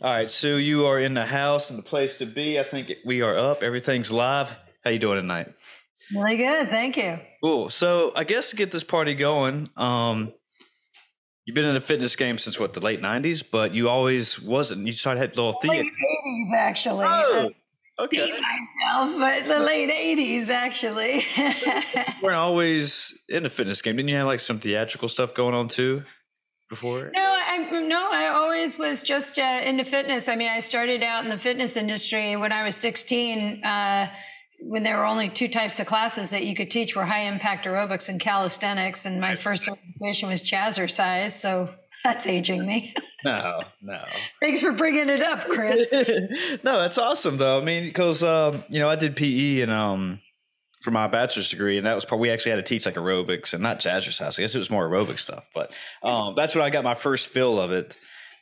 All right, Sue, you are in the house and the place to be. I think we are up. Everything's live. How you doing tonight? Really good, thank you. Cool. So I guess to get this party going, um, you've been in the fitness game since what the late '90s, but you always wasn't. You started had little theater. Late '80s, actually. Oh, okay. Beat myself, but the late '80s, actually. weren't always in the fitness game. Didn't you have like some theatrical stuff going on too? before? No, I no, I always was just uh, into fitness. I mean, I started out in the fitness industry when I was 16. Uh, when there were only two types of classes that you could teach were high impact aerobics and calisthenics, and my first certification was jazzercise. So that's aging me. No, no. Thanks for bringing it up, Chris. no, that's awesome though. I mean, because um, you know, I did PE and um for my bachelor's degree, and that was part we actually had to teach like aerobics and not jazzercise. I guess it was more aerobic stuff, but um, that's when I got my first feel of it.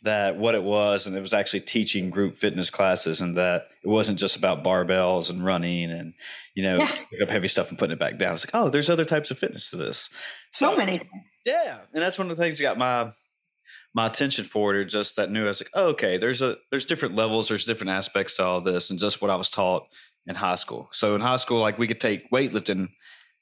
That what it was, and it was actually teaching group fitness classes, and that it wasn't just about barbells and running and you know yeah. pick up heavy stuff and putting it back down. It's like, oh, there's other types of fitness to this. So, so many things. Yeah, and that's one of the things that got my my attention for it. Or just that new. I was like, oh, okay, there's a there's different levels, there's different aspects to all this, and just what I was taught in high school. So in high school, like we could take weightlifting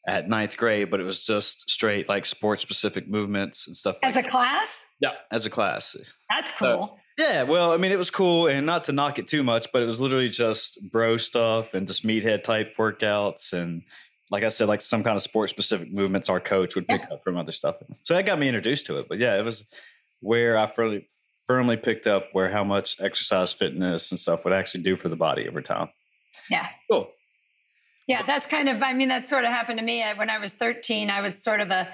at ninth grade, but it was just straight like sports specific movements and stuff. As like a that. class? Yeah, as a class. That's cool. So, yeah, well, I mean, it was cool, and not to knock it too much, but it was literally just bro stuff and just meathead type workouts, and like I said, like some kind of sports specific movements our coach would pick yeah. up from other stuff. So that got me introduced to it. But yeah, it was where I firmly firmly picked up where how much exercise, fitness, and stuff would actually do for the body over time. Yeah. Cool. Yeah, that's kind of, I mean, that sort of happened to me when I was 13. I was sort of a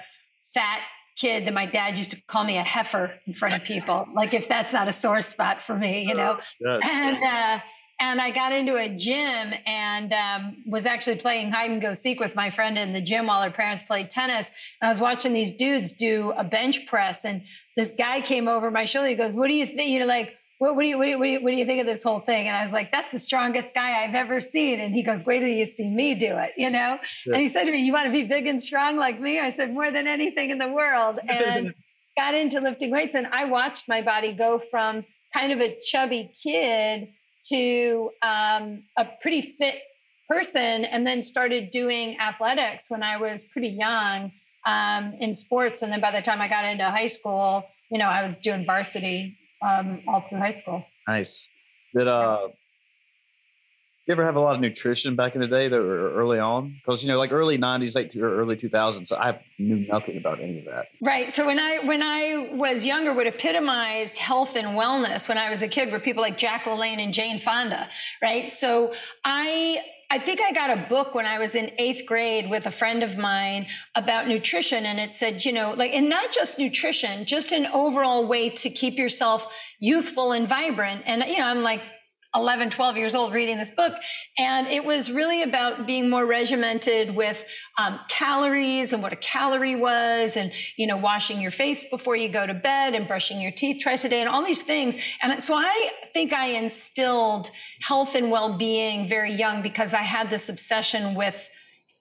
fat kid that my dad used to call me a heifer in front of people. like if that's not a sore spot for me, you know? Yes. And, uh, and I got into a gym and um, was actually playing hide and go seek with my friend in the gym while her parents played tennis. And I was watching these dudes do a bench press, and this guy came over my shoulder. He goes, "What do you think?" You know, like what, what, do you, what, do you, what, do you, what do you think of this whole thing? And I was like, that's the strongest guy I've ever seen. And he goes, wait till you see me do it, you know? Yeah. And he said to me, you want to be big and strong like me? I said, more than anything in the world. And got into lifting weights. And I watched my body go from kind of a chubby kid to um, a pretty fit person and then started doing athletics when I was pretty young um, in sports. And then by the time I got into high school, you know, I was doing varsity um, all through high school. Nice. Did uh, you ever have a lot of nutrition back in the day that were early on? Because you know, like early '90s, late or early 2000s, I knew nothing about any of that. Right. So when I when I was younger, what epitomized health and wellness when I was a kid were people like Jack LaLanne and Jane Fonda. Right. So I I think I got a book when I was in eighth grade with a friend of mine about nutrition. And it said, you know, like, and not just nutrition, just an overall way to keep yourself youthful and vibrant. And, you know, I'm like, 11, 12 years old reading this book. And it was really about being more regimented with um, calories and what a calorie was and, you know, washing your face before you go to bed and brushing your teeth twice a day and all these things. And so I think I instilled health and well-being very young because I had this obsession with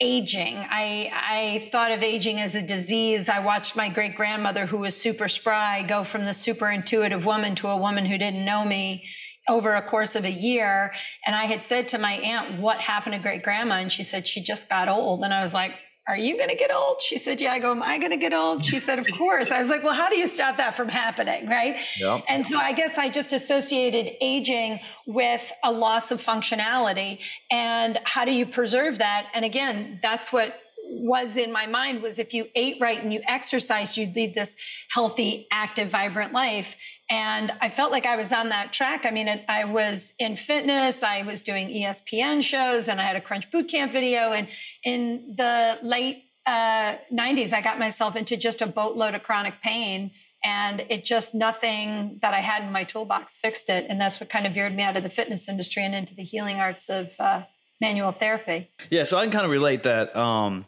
aging. I, I thought of aging as a disease. I watched my great grandmother, who was super spry, go from the super intuitive woman to a woman who didn't know me over a course of a year. And I had said to my aunt, What happened to great grandma? And she said, She just got old. And I was like, are you going to get old? She said, yeah. I go, am I going to get old? She said, of course. I was like, well, how do you stop that from happening? Right. Yep. And so I guess I just associated aging with a loss of functionality. And how do you preserve that? And again, that's what was in my mind was if you ate right and you exercised, you'd lead this healthy, active, vibrant life. And I felt like I was on that track. I mean, I was in fitness, I was doing ESPN shows, and I had a Crunch Boot Camp video. And in the late uh, 90s, I got myself into just a boatload of chronic pain. And it just nothing that I had in my toolbox fixed it. And that's what kind of veered me out of the fitness industry and into the healing arts of uh, manual therapy. Yeah, so I can kind of relate that. Um,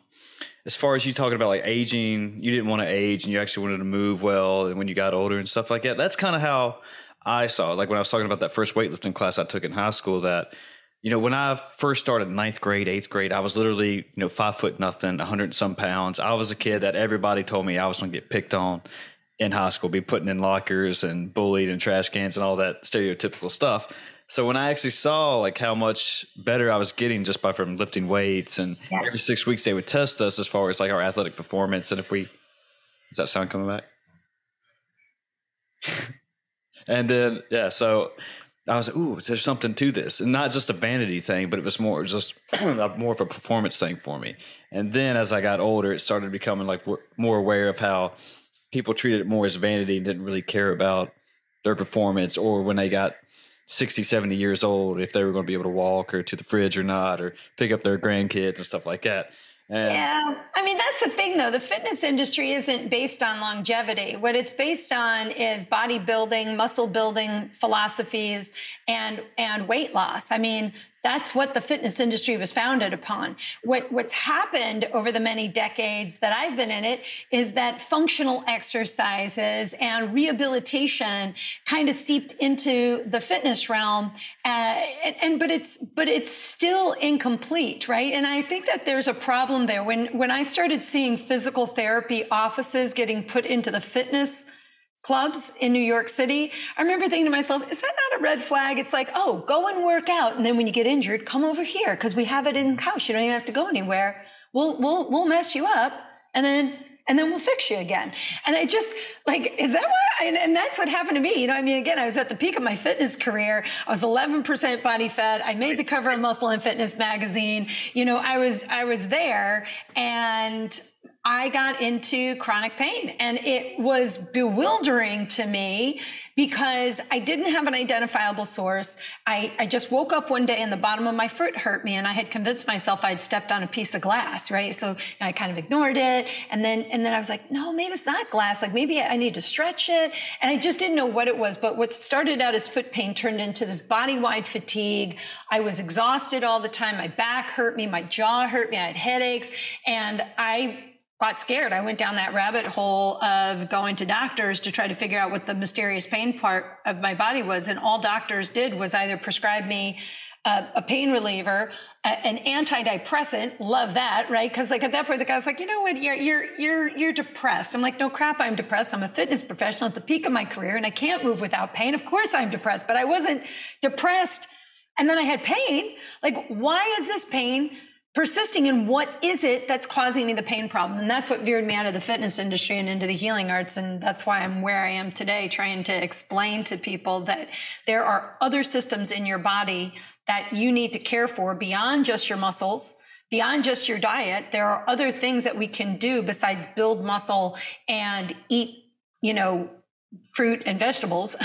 as far as you talking about like aging, you didn't want to age and you actually wanted to move well and when you got older and stuff like that. That's kind of how I saw it. Like when I was talking about that first weightlifting class I took in high school that, you know, when I first started ninth grade, eighth grade, I was literally, you know, five foot nothing, a hundred some pounds. I was a kid that everybody told me I was going to get picked on in high school, be putting in lockers and bullied in trash cans and all that stereotypical stuff. So when I actually saw like how much better I was getting just by from lifting weights, and yeah. every six weeks they would test us as far as like our athletic performance, and if we, does that sound coming back? and then yeah, so I was like, ooh, there's something to this, and not just a vanity thing, but it was more just more of a performance thing for me. And then as I got older, it started becoming like more aware of how people treated it more as vanity and didn't really care about their performance, or when they got 60, 70 years old if they were going to be able to walk or to the fridge or not, or pick up their grandkids and stuff like that. And yeah. I mean, that's the thing though. The fitness industry isn't based on longevity. What it's based on is bodybuilding, muscle building philosophies and and weight loss. I mean, that's what the fitness industry was founded upon. What, what's happened over the many decades that I've been in it is that functional exercises and rehabilitation kind of seeped into the fitness realm. Uh, and, and but it's but it's still incomplete, right? And I think that there's a problem there. When when I started seeing physical therapy offices getting put into the fitness clubs in New York City, I remember thinking to myself, is that not a red flag? It's like, oh, go and work out. And then when you get injured, come over here because we have it in house. You don't even have to go anywhere. We'll, we'll, we'll mess you up and then, and then we'll fix you again. And I just like, is that why? And, and that's what happened to me. You know, I mean, again, I was at the peak of my fitness career. I was 11% body fat. I made the cover of Muscle and Fitness magazine. You know, I was, I was there and I got into chronic pain and it was bewildering to me because I didn't have an identifiable source. I, I just woke up one day and the bottom of my foot hurt me and I had convinced myself I'd stepped on a piece of glass, right? So I kind of ignored it. And then, and then I was like, no, maybe it's not glass. Like maybe I need to stretch it. And I just didn't know what it was. But what started out as foot pain turned into this body wide fatigue. I was exhausted all the time. My back hurt me. My jaw hurt me. I had headaches and I got scared. I went down that rabbit hole of going to doctors to try to figure out what the mysterious pain part of my body was. And all doctors did was either prescribe me a, pain reliever, an antidepressant. Love that, right? Because like at that point, the guy's like, you know what? You're you're you're you're depressed. I'm like, no crap, I'm depressed. I'm a fitness professional at the peak of my career, and I can't move without pain. Of course, I'm depressed, but I wasn't depressed. And then I had pain. Like, why is this pain? Persisting in what is it that's causing me the pain problem? And that's what veered me out of the fitness industry and into the healing arts. And that's why i'm where i am today trying to explain to people that there are other systems in your body that you need to care for beyond just your muscles beyond just your diet. There are other things that we can do besides build muscle and eat you know fruit and vegetables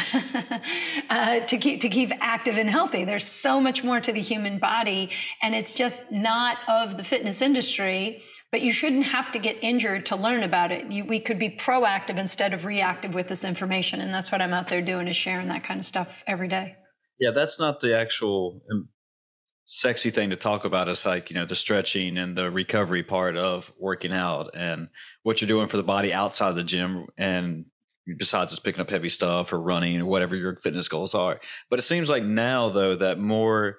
uh, to keep to keep active and healthy. There's so much more to the human body, and it's just not of the fitness industry. But you shouldn't have to get injured to learn about it. You, we could be proactive instead of reactive with this information, and that's what I'm out there doing is sharing that kind of stuff every day. Yeah, that's not the actual um, sexy thing to talk about. It's like, you know, the stretching and the recovery part of working out and what you're doing for the body outside of the gym and besides just picking up heavy stuff or running or whatever your fitness goals are. But it seems like now though that more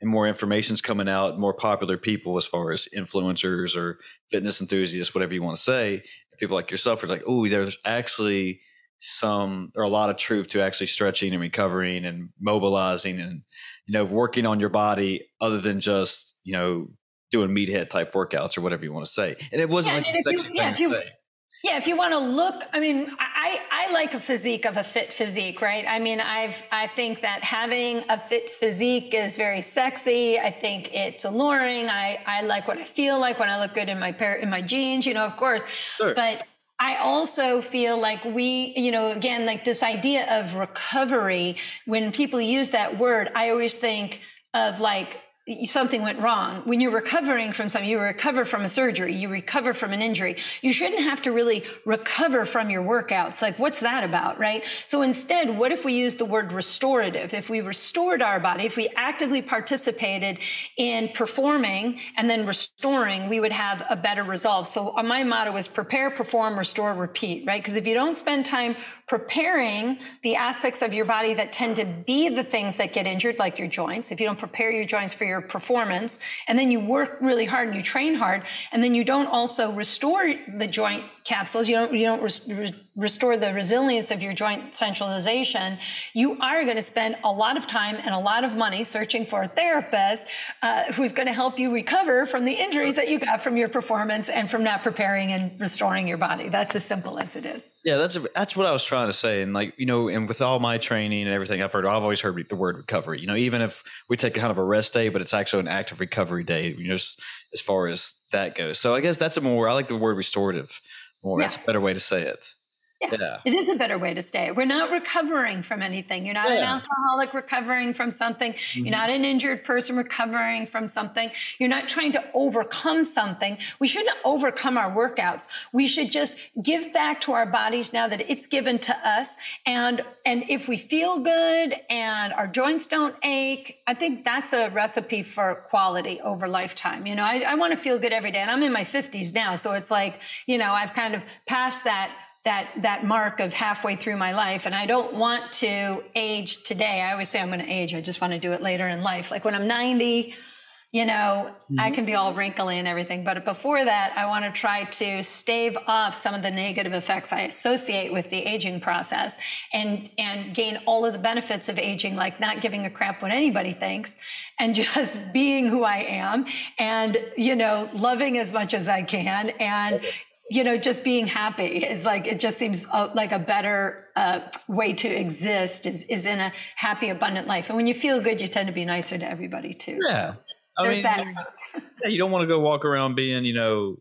and more information's coming out, more popular people as far as influencers or fitness enthusiasts, whatever you want to say, people like yourself are like, oh, there's actually some or a lot of truth to actually stretching and recovering and mobilizing and you know working on your body other than just you know doing meathead type workouts or whatever you want to say. And it wasn't yeah, like a sexy you, yeah, thing to say. Yeah, if you want to look, I mean, I, I like a physique of a fit physique, right? I mean, I've I think that having a fit physique is very sexy. I think it's alluring. I, I like what I feel like when I look good in my pair in my jeans, you know, of course. Sure. But I also feel like we, you know, again, like this idea of recovery, when people use that word, I always think of like something went wrong. When you're recovering from something, you recover from a surgery, you recover from an injury. You shouldn't have to really recover from your workouts. Like, what's that about, right? So instead, what if we use the word restorative? If we restored our body, if we actively participated in performing and then restoring, we would have a better result. So uh, my motto is prepare, perform, restore, repeat, right? Because if you don't spend time preparing the aspects of your body that tend to be the things that get injured, like your joints, if you don't prepare your joints for your performance, and then you work really hard and you train hard, and then you don't also restore the joint capsules, you don't you don't res- restore the resilience of your joint centralization, you are going to spend a lot of time and a lot of money searching for a therapist uh, who's going to help you recover from the injuries that you got from your performance and from not preparing and restoring your body. That's as simple as it is. Yeah, that's that's what I was trying to say. And like you know, and with all my training and everything I've heard, I've always heard the word recovery. You know, even if we take kind of a rest day, but it's actually an active recovery day. You know, just as far as that goes. So I guess that's a more I like the word restorative more. Yeah. That's a better way to say it. Yeah, yeah, it is a better way to stay. We're not recovering from anything. You're not yeah. an alcoholic recovering from something. Mm-hmm. You're not an injured person recovering from something. You're not trying to overcome something. We shouldn't overcome our workouts. We should just give back to our bodies now that it's given to us. And and if we feel good and our joints don't ache, I think that's a recipe for quality over lifetime. You know, I, I want to feel good every day, and I'm in my 50s now, so it's like you know I've kind of passed that that that mark of halfway through my life. And i don't want to age today. I always say i'm going to age. I just want to do it later in life. Like when i'm 90 you know mm-hmm. i can be all wrinkly and everything. But before that i want to try to stave off some of the negative effects i associate with the aging process and and gain all of the benefits of aging like not giving a crap what anybody thinks and just being who i am and you know loving as much as i can. And you know, just being happy is like it just seems uh, like a better uh, way to exist is is in a happy, abundant life. And when you feel good, you tend to be nicer to everybody too. Yeah, so I mean, that. yeah, you don't want to go walk around being, you know,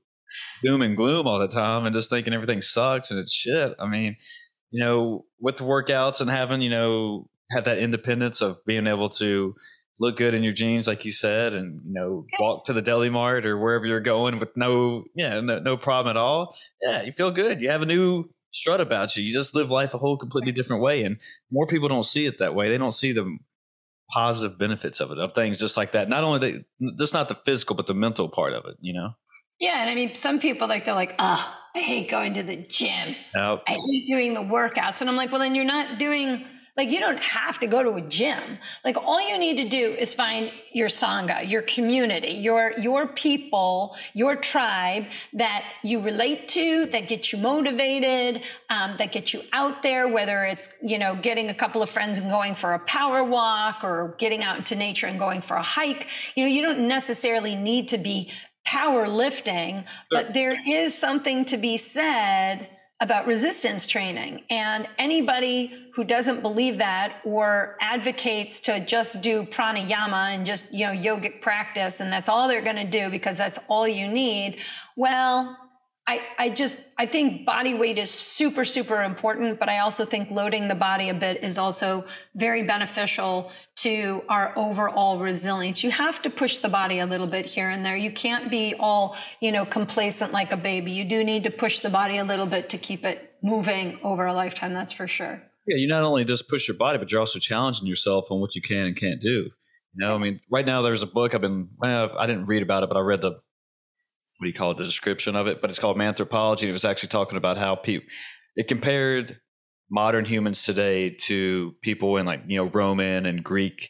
doom and gloom all the time and just thinking everything sucks and it's shit. I mean, you know, with the workouts and having, you know, had that independence of being able to look good in your jeans, like you said, and you know, okay. walk to the deli mart or wherever you're going with no, yeah, no, no problem at all. Yeah, you feel good. You have a new strut about you. You just live life a whole completely different way, and more people don't see it that way. They don't see the positive benefits of it, of things just like that. Not only the, just not the physical, but the mental part of it. You know. Yeah, and I mean, some people like they're like, "Ah, oh, I hate going to the gym. Nope. I hate doing the workouts," and I'm like, "Well, then you're not doing." Like you don't have to go to a gym. Like all you need to do is find your sangha, your community, your your people, your tribe that you relate to, that get you motivated, um, that get you out there. Whether it's you know getting a couple of friends and going for a power walk, or getting out into nature and going for a hike. You know you don't necessarily need to be powerlifting, but there is something to be said about resistance training. And anybody who doesn't believe that or advocates to just do pranayama and just, you know, yogic practice and that's all they're going to do because that's all you need, well, I, I just I think body weight is super super important, but I also think loading the body a bit is also very beneficial to our overall resilience. You have to push the body a little bit here and there. You can't be all you know complacent like a baby. You do need to push the body a little bit to keep it moving over a lifetime. That's for sure. Yeah, you not only just push your body, but you're also challenging yourself on what you can and can't do. You know, I mean, right now there's a book I've been. Well, I didn't read about it, but I read the what do you call it, the description of it. But it's called Manthropology. And it was actually talking about how people it compared modern humans today to people in like you know Roman and Greek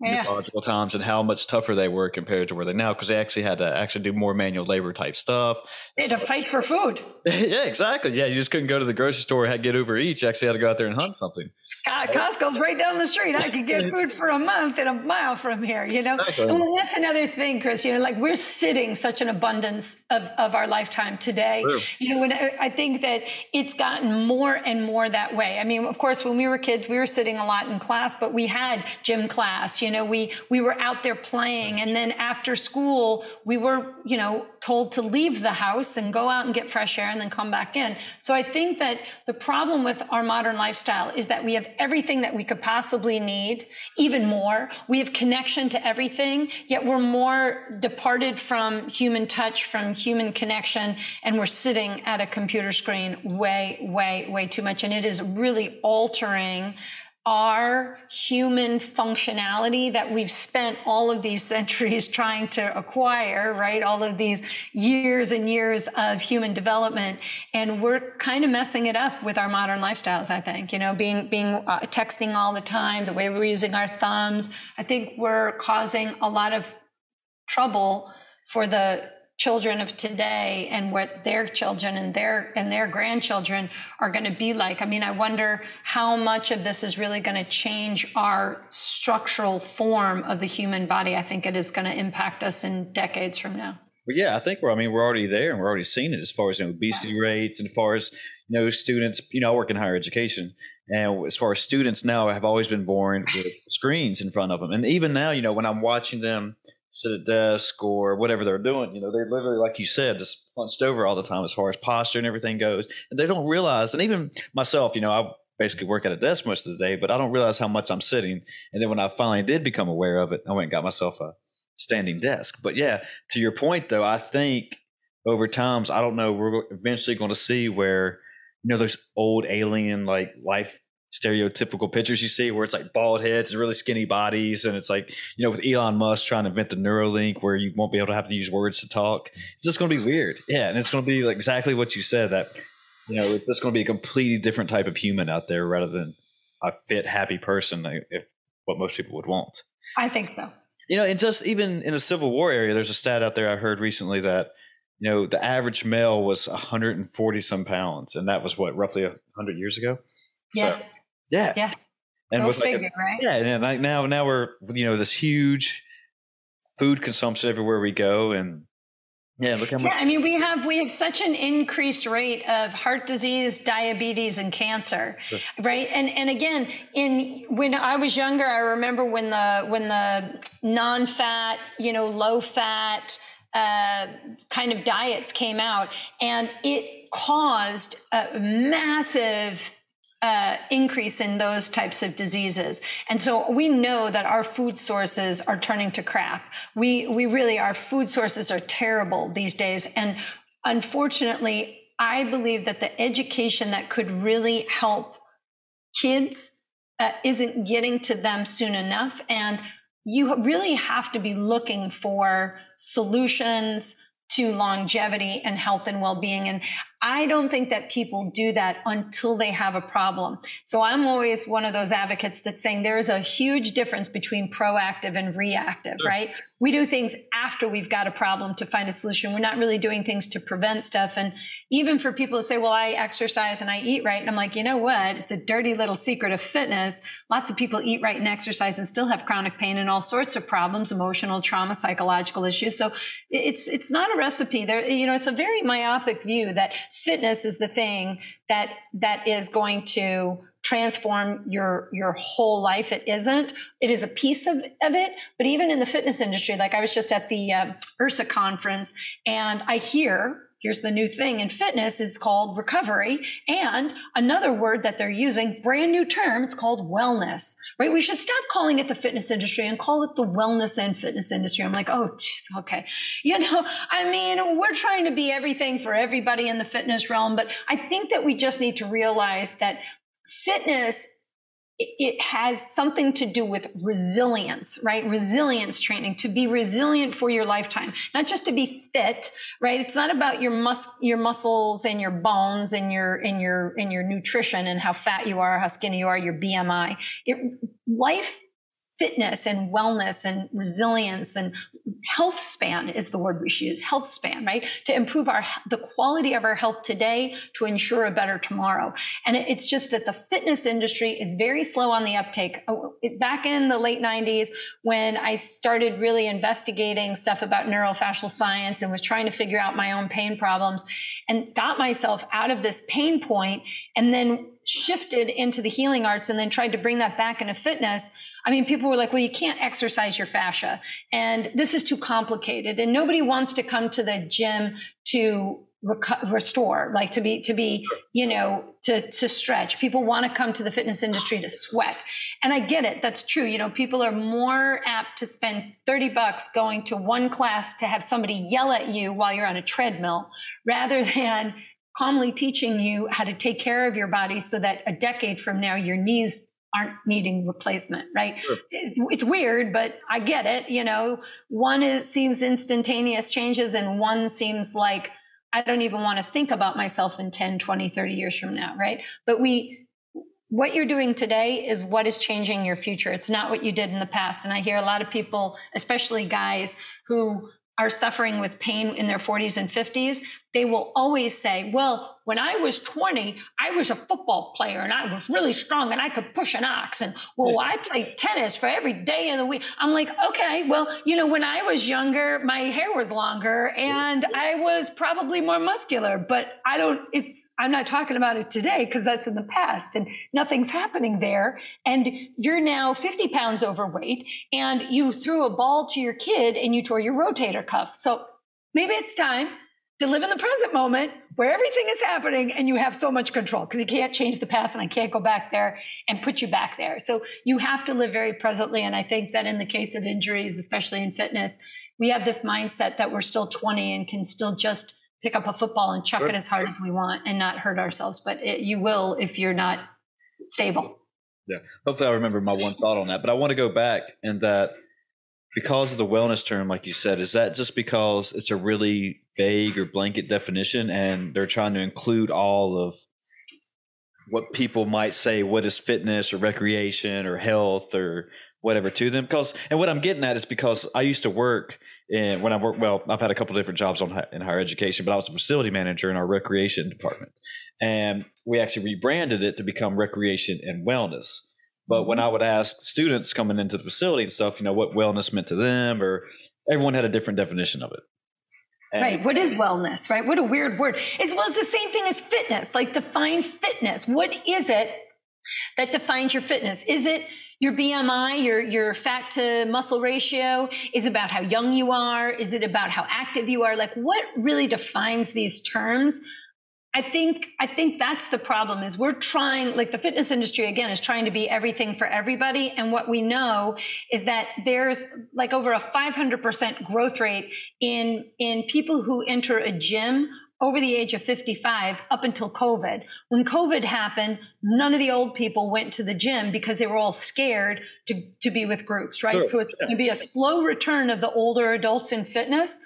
yeah. mythological times and how much tougher they were compared to where they now because they actually had to actually do more manual labor type stuff. They had to fight for food. yeah, exactly. Yeah, you just couldn't go to the grocery store and get Uber Eats. You actually had to go out there and hunt something. Costco's right down the street. I could get food for a month and a mile from here. You know, exactly. and that's another thing, Chris. You know, like we're sitting such an abundance of of our lifetime today. True. You know, when uh, I think that it's gotten more and more that way. I mean, of course, when we were kids, we were sitting a lot in class, but we had gym class. You you know, we we were out there playing, and then after school, we were, you know, told to leave the house and go out and get fresh air and then come back in. So I think that the problem with our modern lifestyle is that we have everything that we could possibly need, even more. We have connection to everything, yet we're more departed from human touch, from human connection, and we're sitting at a computer screen way, way, way too much. And it is really altering our human functionality that we've spent all of these centuries trying to acquire, right? All of these years and years of human development. And we're kind of messing it up with our modern lifestyles, I think. You know, being, being uh, texting all the time, the way we're using our thumbs. I think we're causing a lot of trouble for the children of today and what their children and their and their grandchildren are going to be like i mean i wonder how much of this is really going to change our structural form of the human body i think it is going to impact us in decades from now well, yeah, I think we're. I mean, we're already there, and we're already seeing it as far as you know, obesity yeah. rates, and as far as you know, students. You know, I work in higher education, and as far as students now, have always been born with screens in front of them, and even now, you know, when I'm watching them sit at desk or whatever they're doing. You know, they literally, like you said, just hunched over all the time as far as posture and everything goes. And they don't realize, and even myself, you know, I basically work at a desk most of the day, but I don't realize how much I'm sitting. And then when I finally did become aware of it, I went and got myself a standing desk. But yeah, to your point though, I think over times, I don't know, we're eventually going to see where, you know, those old alien like life stereotypical pictures you see where it's like bald heads and really skinny bodies and it's like you know with elon musk trying to invent the neuralink where you won't be able to have to use words to talk it's just going to be weird. Yeah and it's going to be like exactly what you said that you know it's just going to be a completely different type of human out there rather than a fit happy person if what most people would want. I think so. You know and just even in the civil war area there's a stat out there i heard recently that you know the average male was 140 some pounds and that was what roughly 100 years ago? Yeah. so, yeah. Yeah. And Go with figure, like a, right? Yeah, and like now now we're you know this huge food consumption everywhere we go and yeah, look how much. Yeah, I mean, we have we have such an increased rate of heart disease, diabetes, and cancer, sure. right? And and again, in when I was younger, I remember when the when the non-fat, you know, low-fat uh, kind of diets came out, and it caused a massive uh, increase in those types of diseases. And so we know that our food sources are turning to crap. We, we really, our food sources are terrible these days. And unfortunately, I believe that the education that could really help kids uh, isn't getting to them soon enough. And you really have to be looking for solutions to longevity and health and well-being and I don't think that people do that until they have a problem. So I'm always one of those advocates that's saying there's a huge difference between proactive and reactive, sure. right? We do things after we've got a problem to find a solution. We're not really doing things to prevent stuff. And even for people who say, well, I exercise and I eat right. And I'm like, you know what? It's a dirty little secret of fitness. Lots of people eat right and exercise and still have chronic pain and all sorts of problems, emotional trauma, psychological issues. So it's, it's not a recipe there. You know, it's a very myopic view that fitness is the thing that that is going to transform your your whole life. It isn't. It is a piece of, of it. But even in the fitness industry like i was just at the uh, IHRSA conference and i hear here's the new thing in fitness is called recovery and another word that they're using brand new term it's called wellness right? We should stop calling it the fitness industry and call it the wellness and fitness industry. I'm like oh geez, okay. You know i mean we're trying to be everything for everybody in the fitness realm but i think that we just need to realize that fitness it has something to do with resilience, right? Resilience training to be resilient for your lifetime, not just to be fit, right? It's not about your mus- your muscles and your bones and your and your and your nutrition and how fat you are, how skinny you are, your BMI. It, life fitness and wellness and resilience and health span is the word we should use health span right? To improve our the quality of our health today to ensure a better tomorrow. And it's just that the fitness industry is very slow on the uptake. Oh, back in the late 90s when i started really investigating stuff about neurofascial science and was trying to figure out my own pain problems and got myself out of this pain point and then shifted into the healing arts and then tried to bring that back into fitness, I mean, people were like, well, you can't exercise your fascia. And this is too complicated. And nobody wants to come to the gym to restore, like to be, to be, you know, to, to stretch. People want to come to the fitness industry to sweat. And I get it. That's true. You know, people are more apt to spend 30 bucks going to one class to have somebody yell at you while you're on a treadmill rather than calmly teaching you how to take care of your body so that a decade from now your knees aren't needing replacement right? Sure. it's, it's, weird but i get it you know? One is seems instantaneous changes and one seems like i don't even want to think about myself in 10 20 30 years from now right? But we what you're doing today is what is changing your future. It's not what you did in the past. And i hear a lot of people especially guys who are suffering with pain in their 40s and 50s, they will always say, Well, when I was 20, I was a football player and I was really strong and I could push an ox. And well, I played tennis for every day of the week. I'm like, Okay, well, you know, when I was younger, my hair was longer and I was probably more muscular, but I don't, it's, I'm not talking about it today because that's in the past and nothing's happening there. And you're now 50 pounds overweight and you threw a ball to your kid and you tore your rotator cuff. So maybe it's time to live in the present moment where everything is happening and you have so much control because you can't change the past and I can't go back there and put you back there. So you have to live very presently. And I think that in the case of injuries, especially in fitness, we have this mindset that we're still 20 and can still just pick up a football and chuck sure. it as hard as we want and not hurt ourselves. But it, you will if you're not stable. Yeah. Hopefully, I remember my one thought on that. But I want to go back and that because of the wellness term, like you said, is that just because it's a really vague or blanket definition and they're trying to include all of what people might say what is fitness or recreation or health or whatever to them because and what i'm getting at is because i used to work in when i work well i've had a couple different jobs on in higher education but i was a facility manager in our recreation department and we actually rebranded it to become recreation and wellness but when mm-hmm. i would ask students coming into the facility and stuff you know what wellness meant to them or everyone had a different definition of it and right. What is wellness, right? What a weird word. It's well, it's the same thing as fitness. Like define fitness. What is it that defines your fitness? Is it your BMI, your, your fat to muscle ratio? Is about how young you are? Is it about how active you are? Like what really defines these terms? I think I think that's the problem is we're trying like the fitness industry again is trying to be everything for everybody and what we know is that there's like over a 500% growth rate in in people who enter a gym over the age of 55 up until COVID. When COVID happened, none of the old people went to the gym because they were all scared to, to be with groups, right? Sure. So it's going to be a slow return of the older adults in fitness.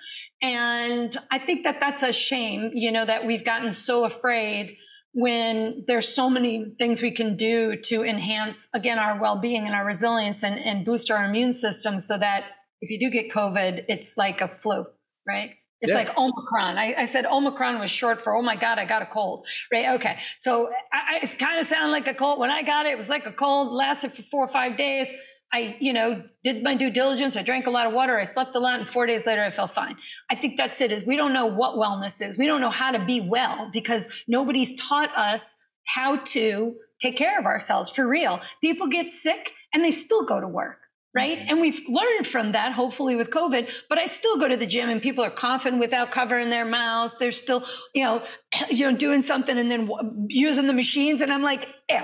And I think that that's a shame, you know, that we've gotten so afraid when there's so many things we can do to enhance, again, our well being and our resilience and, and boost our immune system so that if you do get COVID, it's like a flu, right? It's yeah. like Omicron. I, I, said Omicron was short for, oh my God, I got a cold, right? Okay. So I, I, it kind of sounded like a cold. When I got it, it was like a cold, lasted for four or five days. I, you know, did my due diligence. I drank a lot of water. I slept a lot. And four days later, I felt fine. I think that's it is we don't know what wellness is. We don't know how to be well because nobody's taught us how to take care of ourselves for real. People get sick and they still go to work right? Mm-hmm. And we've learned from that, hopefully with COVID, but I still go to the gym and people are coughing without covering their mouths. They're still, you know, you know, doing something and then using the machines. And I'm like, ew,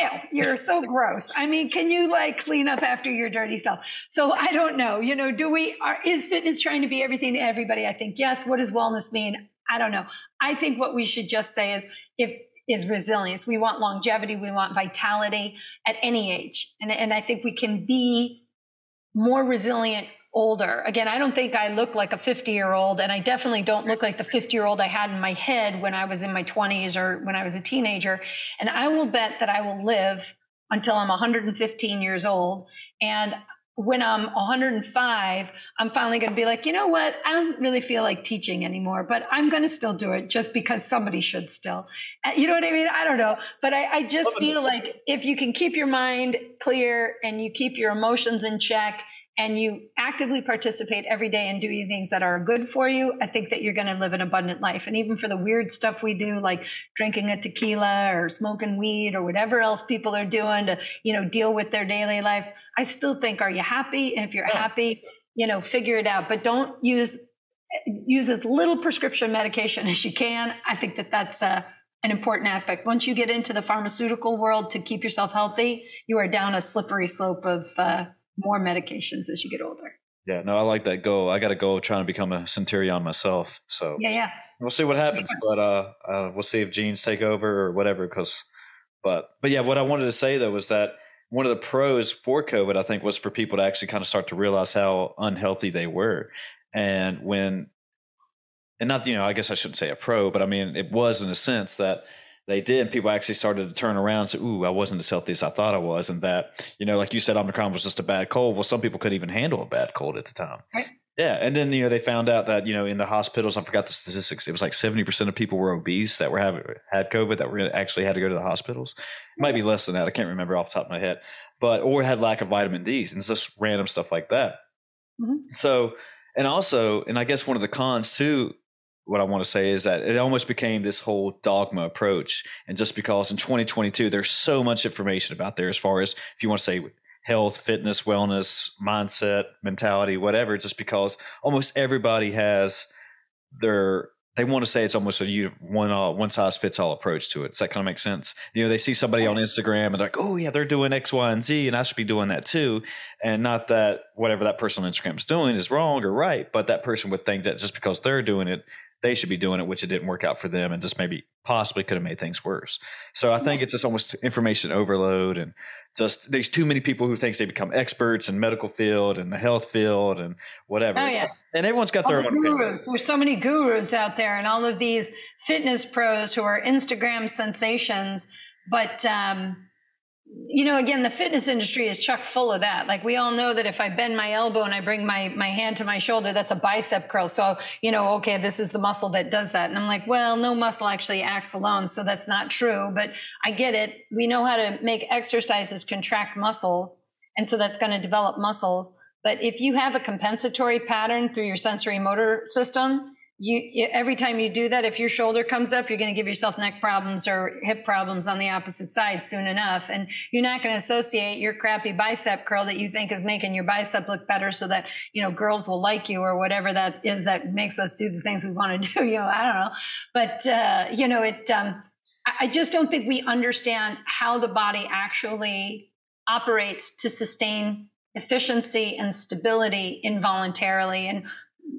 ew, you're so gross. I mean, can you like clean up after your dirty self? So I don't know, you know, do we, are, is fitness trying to be everything to everybody? I think yes. What does wellness mean? I don't know. I think what we should just say is if is resilience. We want longevity. We want vitality at any age. And, and I think we can be more resilient older. Again, I don't think I look like a 50 year old, and I definitely don't look like the 50 year old I had in my head when I was in my 20s or when I was a teenager. And I will bet that I will live until I'm 115 years old. And when I'm 105, I'm finally going to be like, you know what? I don't really feel like teaching anymore, but I'm going to still do it just because somebody should still. Uh, you know what I mean? I don't know. But I, I just feel like if you can keep your mind clear and you keep your emotions in check and you actively participate every day in doing things that are good for you, I think that you're going to live an abundant life. And even for the weird stuff we do, like drinking a tequila or smoking weed or whatever else people are doing to, you know, deal with their daily life, I still think, are you happy? And if you're yeah. happy, you know, figure it out. But don't use use as little prescription medication as you can. I think that that's a an important aspect. Once you get into the pharmaceutical world to keep yourself healthy, you are down a slippery slope of uh, more medications as you get older. Yeah, no, I like that goal. I got a goal trying to become a centurion myself. So yeah, yeah, we'll see what happens. Yeah. But uh, uh, we'll see if genes take over or whatever. Because, but but yeah, what I wanted to say though was that one of the pros for COVID, I think, was for people to actually kind of start to realize how unhealthy they were, and when, and not you know, I guess I shouldn't say a pro, but I mean, it was in a sense that they did, And people actually started to turn around and say, Ooh, I wasn't as healthy as I thought I was. And that, you know, like you said, Omicron was just a bad cold. Well, some people couldn't even handle a bad cold at the time. Right. Yeah. And then, you know, they found out that, you know, in the hospitals, I forgot the statistics, it was like 70% of people were obese that were having had COVID that were actually had to go to the hospitals. It might be less than that. I can't remember off the top of my head, but, or had lack of vitamin D and just random stuff like that. Mm-hmm. So, and also, and I guess one of the cons too what I want to say is that it almost became this whole dogma approach. And just because in 2022, there's so much information about there as far as if you want to say health, fitness, wellness, mindset, mentality, whatever, just because almost everybody has their they want to say it's almost a one uh, one size fits all approach to it. Does that kind of make sense? You know, they see somebody on Instagram and they're like, oh yeah, they're doing X, Y, and Z, and I should be doing that too. And not that whatever that person on Instagram is doing is wrong or right, but that person would think that just because they're doing it, they should be doing it, which it didn't work out for them, and just maybe possibly could have made things worse. So I think it's just almost information overload, and just there's too many people who thinks they become experts in medical field and the health field and whatever. Oh yeah, and everyone's got all their the own gurus. Opinion. There's so many gurus out there, and all of these fitness pros who are Instagram sensations, but. um you know, again, the fitness industry is chock full of that. Like we all know that if I bend my elbow and I bring my my hand to my shoulder, that's a bicep curl. So, you know, okay, this is the muscle that does that. And I'm like, well, no muscle actually acts alone, so that's not true, but I get it. We know how to make exercises contract muscles, and so that's going to develop muscles. But if you have a compensatory pattern through your sensory motor system, you every time you do that if your shoulder comes up you're going to give yourself neck problems or hip problems on the opposite side soon enough. And you're not going to associate your crappy bicep curl that you think is making your bicep look better so that you know girls will like you or whatever that is that makes us do the things we want to do you know i don't know. But uh, you know it um, i just don't think we understand how the body actually operates to sustain efficiency and stability involuntarily. And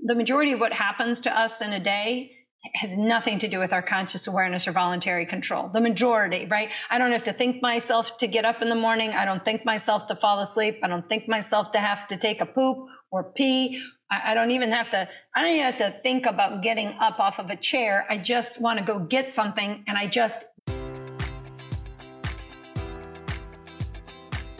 the majority of what happens to us in a day has nothing to do with our conscious awareness or voluntary control. The majority, right? I don't have to think myself to get up in the morning. I don't think myself to fall asleep. I don't think myself to have to take a poop or pee. I, don't even have to, I don't even have to think about getting up off of a chair. I just want to go get something and I just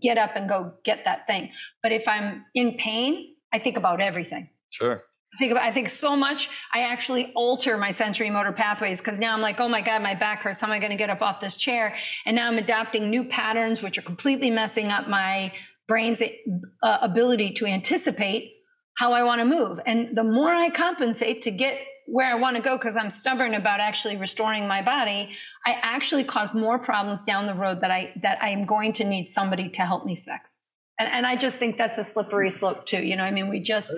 get up and go get that thing. But if I'm in pain, I think about everything. Sure. I think about, I think so much. I actually alter my sensory motor pathways because now I'm like, oh my god, my back hurts. How am I going to get up off this chair? And now I'm adopting new patterns, which are completely messing up my brain's uh, ability to anticipate how I want to move. And the more I compensate to get where I want to go because I'm stubborn about actually restoring my body, I actually cause more problems down the road that I that I'm going to need somebody to help me fix. And, and I just think that's a slippery slope too. You know, I mean, we just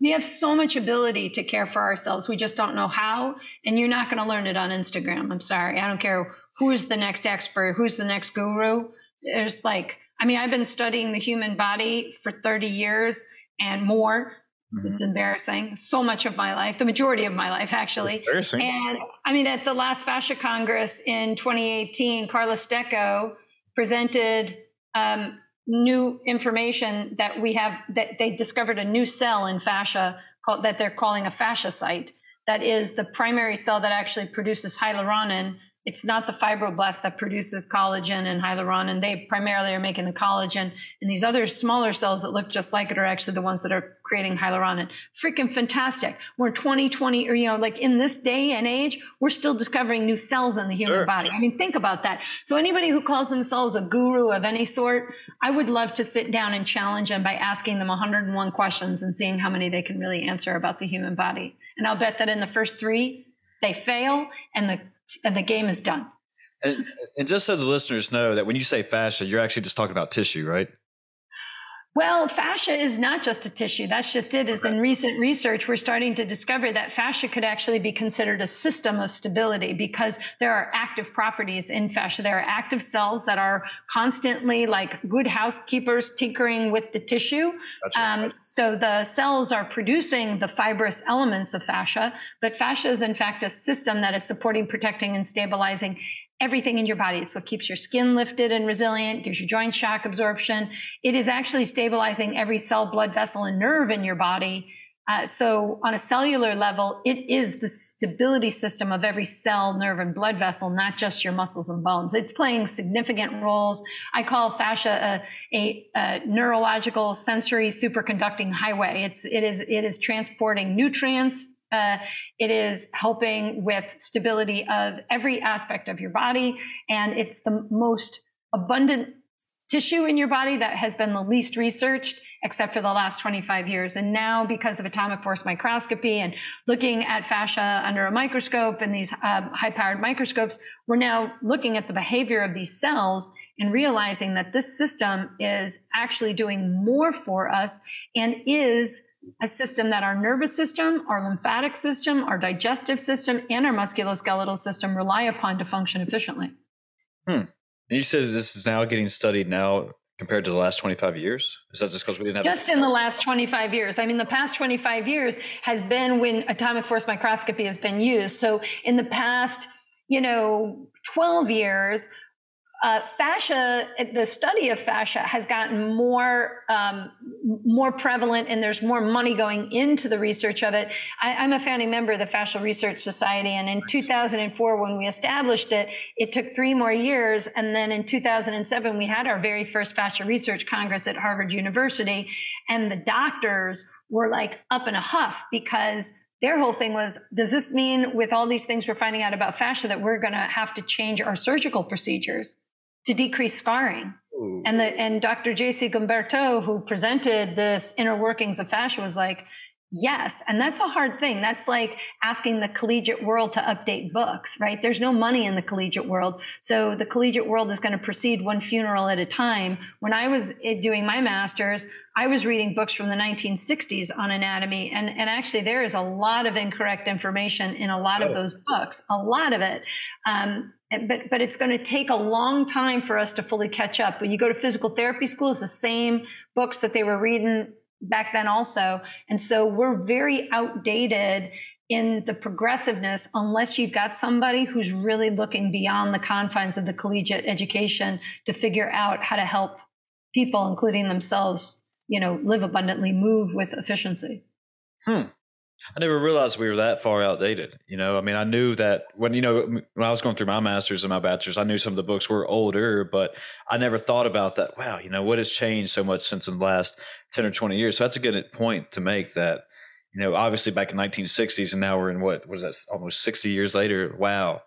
we have so much ability to care for ourselves. We just don't know how. And you're not going to learn it on Instagram. I'm sorry. I don't care who's the next expert, who's the next guru. There's like, I mean, I've been studying the human body for 30 years and more Mm-hmm. It's embarrassing. So much of my life, the majority of my life, actually. Embarrassing. And I mean, at the last Fascia Congress in 2018, Carla Stecco presented um, new information that we have that they discovered a new cell in fascia called that they're calling a fasciacyte that is the primary cell that actually produces hyaluronan it's not the fibroblast that produces collagen and hyaluronan. They primarily are making the collagen. And these other smaller cells that look just like it are actually the ones that are creating hyaluron. hyaluronan. Freaking fantastic. We're 2020, or, you know, like in this day and age, we're still discovering new cells in the human sure. body. I mean, think about that. So anybody who calls themselves a guru of any sort, I would love to sit down and challenge them by asking them 101 questions and seeing how many they can really answer about the human body. And I'll bet that in the first three, they fail and the and the game is done. And, and just so the listeners know that when you say fascia, you're actually just talking about tissue, right? Well, fascia is not just a tissue. That's just it. Is in recent research, we're starting to discover that fascia could actually be considered a system of stability because there are active properties in fascia. There are active cells that are constantly like good housekeepers tinkering with the tissue. Um, so the cells are producing the fibrous elements of fascia, but fascia is in fact a system that is supporting, protecting, and stabilizing everything in your body. It's what keeps your skin lifted and resilient, gives you joint shock absorption. It is actually stabilizing every cell, blood vessel, and nerve in your body. Uh, so, on a cellular level, it is the stability system of every cell, nerve, and blood vessel, not just your muscles and bones. It's playing significant roles. I call fascia a, a, a neurological sensory superconducting highway. It's it is it is transporting nutrients, uh, it is helping with stability of every aspect of your body. And it's the most abundant tissue in your body that has been the least researched except for the last 25 years. And now, because of atomic force microscopy and looking at fascia under a microscope and these um, high powered microscopes, we're now looking at the behavior of these cells and realizing that this system is actually doing more for us and is a system that our nervous system, our lymphatic system, our digestive system, and our musculoskeletal system rely upon to function efficiently. Hmm. And you said this is now getting studied now compared to the last 25 years? Is that just because we didn't have just in the last 25 years? I mean, the past 25 years has been when atomic force microscopy has been used. So in the past, you know, 12 years, uh, fascia, the study of fascia has gotten more um, more prevalent, and there's more money going into the research of it. I, am a founding member of the Fascia Research Society, and in 2004, when we established it, it took three more years, and then in 2007, we had our very first Fascia Research Congress at Harvard University, and the doctors were like up in a huff because their whole thing was does this mean with all these things we're finding out about fascia that we're going to have to change our surgical procedures to decrease scarring. Ooh. And the and Dr. J.C. Guimberteau, who presented this inner workings of fascia, was like, Yes. And that's a hard thing. That's like asking the collegiate world to update books, right? There's no money in the collegiate world. So the collegiate world is going to proceed one funeral at a time. When I was eh, doing my master's, I was reading books from the 1960s on anatomy. And, and actually, there is a lot of incorrect information in a lot oh. of those books, a lot of it. Um, but but it's going to take a long time for us to fully catch up. When you go to physical therapy school, it's the same books that they were reading back then also. And so we're very outdated in the progressiveness unless you've got somebody who's really looking beyond the confines of the collegiate education to figure out how to help people, including themselves, you know, live abundantly, move with efficiency. Hmm. I never realized we were that far outdated. You know, I mean, I knew that when, you know, when I was going through my master's and my bachelor's, I knew some of the books were older, but I never thought about that. Wow, you know, what has changed so much since in the last 10 or 20 years? So that's a good point to make that, you know, obviously back in 1960s and now we're in what, what is that, almost 60 years later? Wow,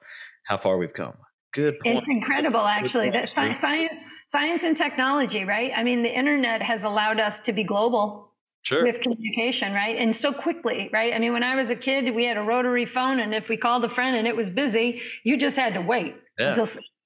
how far we've come. Good point. It's incredible, actually, that science, science and technology, right? I mean, the internet has allowed us to be global Sure. with communication, right? And so quickly, right? I mean, when I was a kid, we had a rotary phone, and if we called a friend and it was busy, you just had to wait yeah. until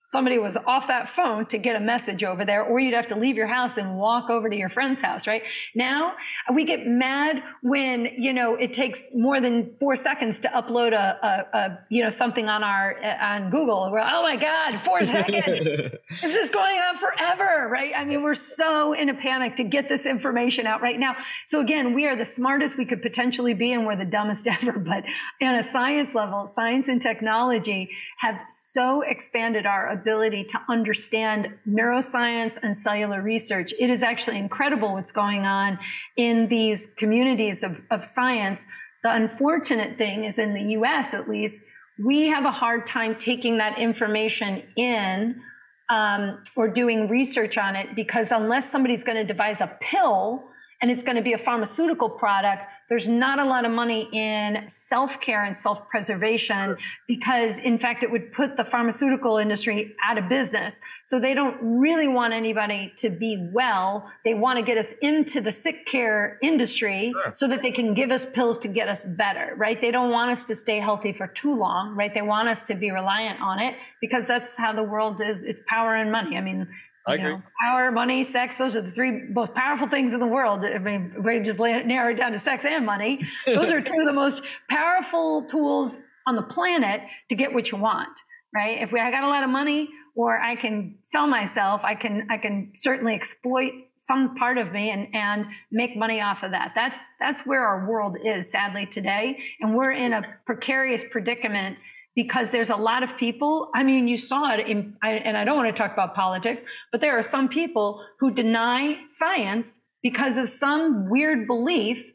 somebody was off that phone to get a message over there, or you'd have to leave your house and walk over to your friend's house, right? Now we get mad when, you know, it takes more than four seconds to upload a, a, a you know, something on our, on Google. We're, oh my God, four seconds. this is going on forever, right? I mean, we're so in a panic to get this information out right now. So again, we are the smartest we could potentially be and we're the dumbest ever. But on a science level, science and technology have so expanded our ability to understand neuroscience and cellular research. It is actually incredible what's going on in these communities of, of science. The unfortunate thing is in the US, at least, we have a hard time taking that information in um, or doing research on it because unless somebody's going to devise a pill and it's going to be a pharmaceutical product, there's not a lot of money in self care and self preservation because, in fact, it would put the pharmaceutical industry out of business. So they don't really want anybody to be well. They want to get us into the sick care industry sure. so that they can give us pills to get us better, right? They don't want us to stay healthy for too long, right? They want us to be reliant on it because that's how the world is. It's power and money. I mean, I agree. Know, power, money, sex, those are the three most powerful things in the world. I mean, we just narrow it down to sex and money. Those are two of the most powerful tools on the planet to get what you want, right? If we, I got a lot of money or I can sell myself, I can, I can certainly exploit some part of me and, and make money off of that. That's, that's where our world is sadly today. And we're in a precarious predicament because there's a lot of people. I mean, you saw it in, I, and I don't want to talk about politics, but there are some people who deny science because of some weird belief.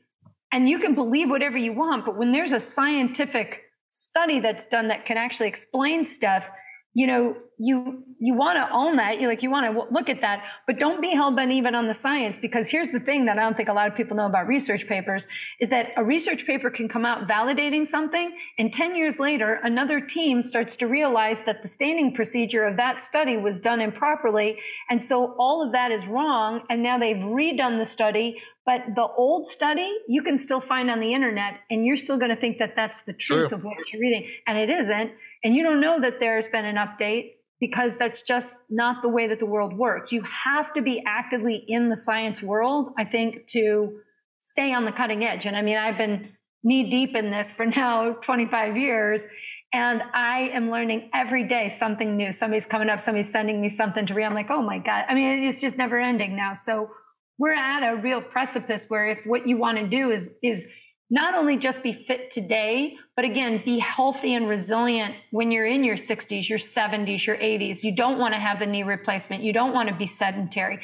And you can believe whatever you want, but when there's a scientific study that's done that can actually explain stuff, you know, you you want to own that you like you want to look at that but don't be held bent even on the science because here's the thing that i don't think a lot of people know about research papers is that a research paper can come out validating something and 10 years later another team starts to realize that the staining procedure of that study was done improperly and so all of that is wrong and now they've redone the study but the old study you can still find on the internet and you're still going to think that that's the truth True. of what you're reading and it isn't and you don't know that there's been an update because that's just not the way that the world works. You have to be actively in the science world, I think, to stay on the cutting edge. And I mean, I've been knee deep in this for now 25 years. And I am learning every day something new. Somebody's coming up, somebody's sending me something to read. I'm like, oh my God. I mean, it's just never ending now. So we're at a real precipice where if what you want to do is, is not only just be fit today, but again, be healthy and resilient when you're in your 60s, your 70s, your 80s. You don't want to have the knee replacement. You don't want to be sedentary.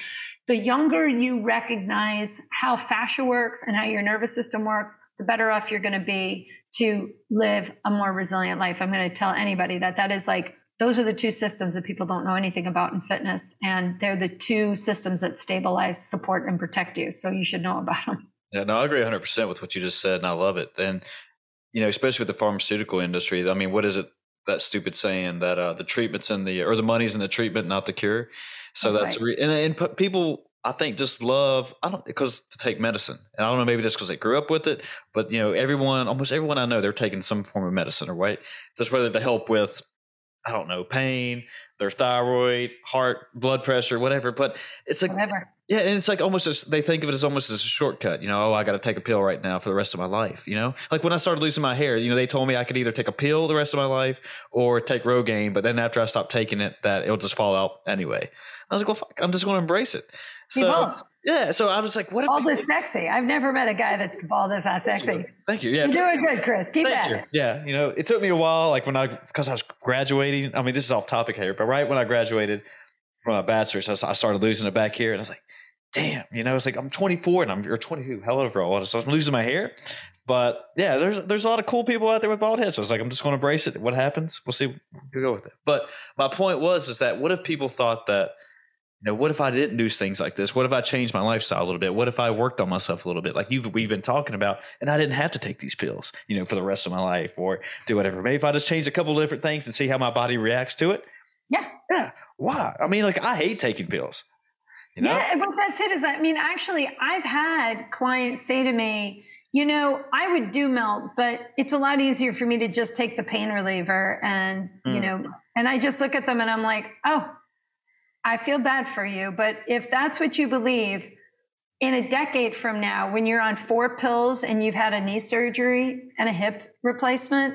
The younger you recognize how fascia works and how your nervous system works, the better off you're going to be to live a more resilient life. I'm going to tell anybody that that is like those are the two systems that people don't know anything about in fitness and they're the two systems that stabilize support and protect you so you should know about them yeah, no, I agree 100% with what you just said, and I love it. And, you know, especially with the pharmaceutical industry, I mean, what is it, that stupid saying that uh, the treatment's in the, or the money's in the treatment, not the cure? So that's, that's right. and, and people I think just love. I don't because to take medicine, and I don't know maybe just because they grew up with it, but you know, everyone, almost everyone I know, they're taking some form of medicine or right, just whether to help with, I don't know, pain, their thyroid, heart, blood pressure, whatever. But it's like Whatever. yeah, and it's like almost as they think of it as almost as a shortcut. You know, oh, I got to take a pill right now for the rest of my life. You know, like when I started losing my hair, you know, they told me I could either take a pill the rest of my life or take Rogaine. But then after I stopped taking it, that it'll just fall out anyway. I was like, well, fuck, I'm just going to embrace it. He So won't. yeah, so I was like, what? If Bald is sexy. I've never met a guy that's bald is not sexy. Thank you. Yeah, You're doing good, Chris. Keep Thank at you. it. Yeah, you know, it took me a while, like when I because I was graduating. I mean, this is off topic here, but right when I graduated from a bachelor's, I started losing it back here, and I was like, "Damn!" You know, it's like I'm 24 and I'm or 22, however old, so I'm losing my hair. But yeah, there's there's a lot of cool people out there with bald heads. So I was like, I'm just going to embrace it. What happens, we'll see. We'll go with it. But my point was is that what if people thought that you know, what if I didn't do things like this? What if I changed my lifestyle a little bit? What if I worked on myself a little bit, like you've we've been talking about, and I didn't have to take these pills, you know, for the rest of my life or do whatever. Maybe if I just change a couple of different things and see how my body reacts to it. Yeah. Yeah. Why? I mean, like I hate taking pills. You know? Yeah, but that's it. Is I mean, actually, I've had clients say to me, you know, I would do melt, but it's a lot easier for me to just take the pain reliever and, you Mm. know, and I just look at them and I'm like, oh, I feel bad for you. But if that's what you believe, in a decade from now, when you're on four pills and you've had a knee surgery and a hip replacement,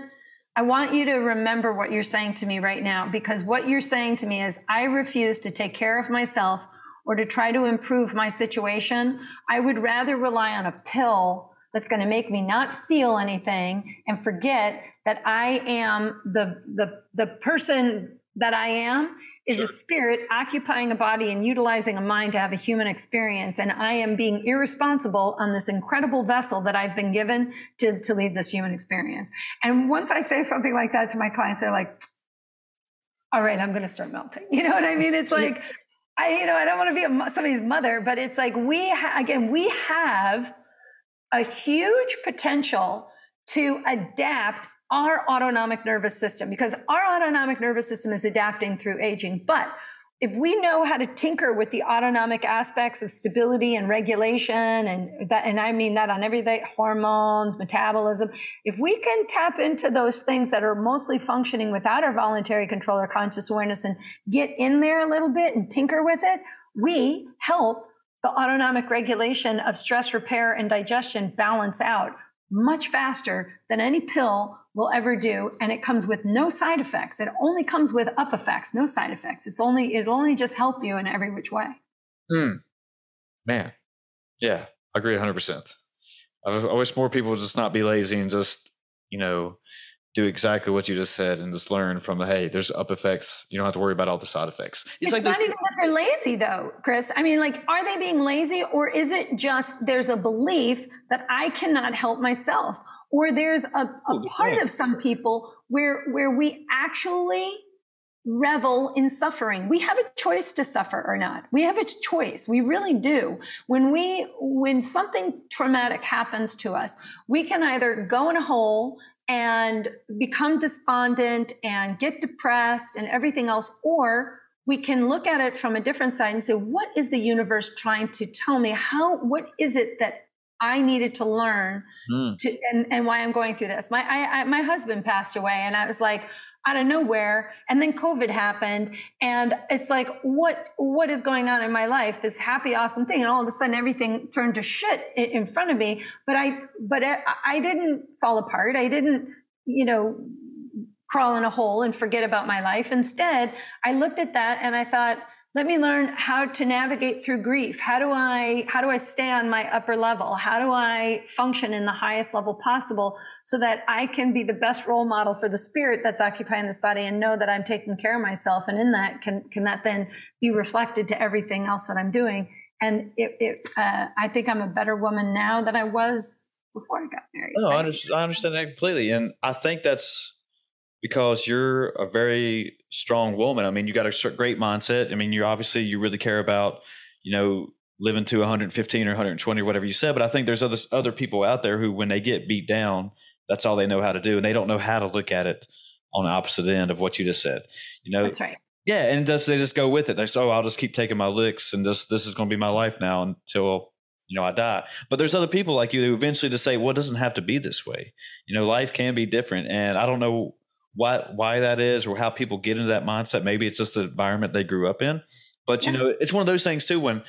I want you to remember what you're saying to me right now because what you're saying to me is I refuse to take care of myself or to try to improve my situation. I would rather rely on a pill that's going to make me not feel anything and forget that I am the the the person that I am is a spirit occupying a body and utilizing a mind to have a human experience. And I am being irresponsible on this incredible vessel that I've been given to, to lead this human experience. And once I say something like that to my clients, they're like, all right, I'm going to start melting. You know what I mean? It's like, I, you know, I don't want to be a, somebody's mother, but it's like we, ha- again, we have a huge potential to adapt our autonomic nervous system because our autonomic nervous system is adapting through aging. But if we know how to tinker with the autonomic aspects of stability and regulation and that and I mean that on everything hormones metabolism if we can tap into those things that are mostly functioning without our voluntary control or conscious awareness and get in there a little bit and tinker with it we help the autonomic regulation of stress repair and digestion balance out much faster than any pill will ever do and it comes with no side effects it only comes with up effects no side effects it's only it'll only just help you in every which way Hmm. Man. Yeah, I agree 100%. I I wish more people would just not be lazy and just, you know, do exactly what you just said and just learn from the, hey, there's up effects. You don't have to worry about all the side effects. it's, like not even that they're lazy though chris. I mean like are they being lazy or is it just there's a belief that i cannot help myself? Or there's a, a part of some people where where we actually revel in suffering. We have a choice to suffer or not. We have a choice. We really do. When we when something traumatic happens to us we can either go in a hole and become despondent and get depressed and everything else or we can look at it from a different side and say what is the universe trying to tell me? How what is it that i needed to learn Hmm. to and, and why i'm going through this. My I, I, my husband passed away and i was like out of nowhere and then covid happened and it's like what what is going on in my life this happy awesome thing? And all of a sudden everything turned to shit in front of me but i but i, I didn't fall apart. I didn't you know crawl in a hole and forget about my life. Instead i looked at that and i thought let me learn how to navigate through grief. How do i how do i stay on my upper level? How do i function in the highest level possible so that i can be the best role model for the spirit that's occupying this body and know that i'm taking care of myself? And in that can can that then be reflected to everything else that i'm doing? And it, it uh, i think i'm a better woman now than i was before i got married No, I understand, I understand that completely, and I think that's because you're a very strong woman. I mean, you got a great mindset. I mean, you obviously you really care about you know living to 115 or 120 or whatever you said. But I think there's other other people out there who, when they get beat down, that's all they know how to do, and they don't know how to look at it on the opposite end of what you just said. You know, that's right Yeah, and just, they just go with it. They're so, oh, I'll just keep taking my licks, and this this is going to be my life now until you know I die. But there's other people like you who eventually to say, well, it doesn't have to be this way. You know, life can be different, and I don't know why why that is or how people get into that mindset. Maybe it's just the environment they grew up in. But you know, it's one of those things too when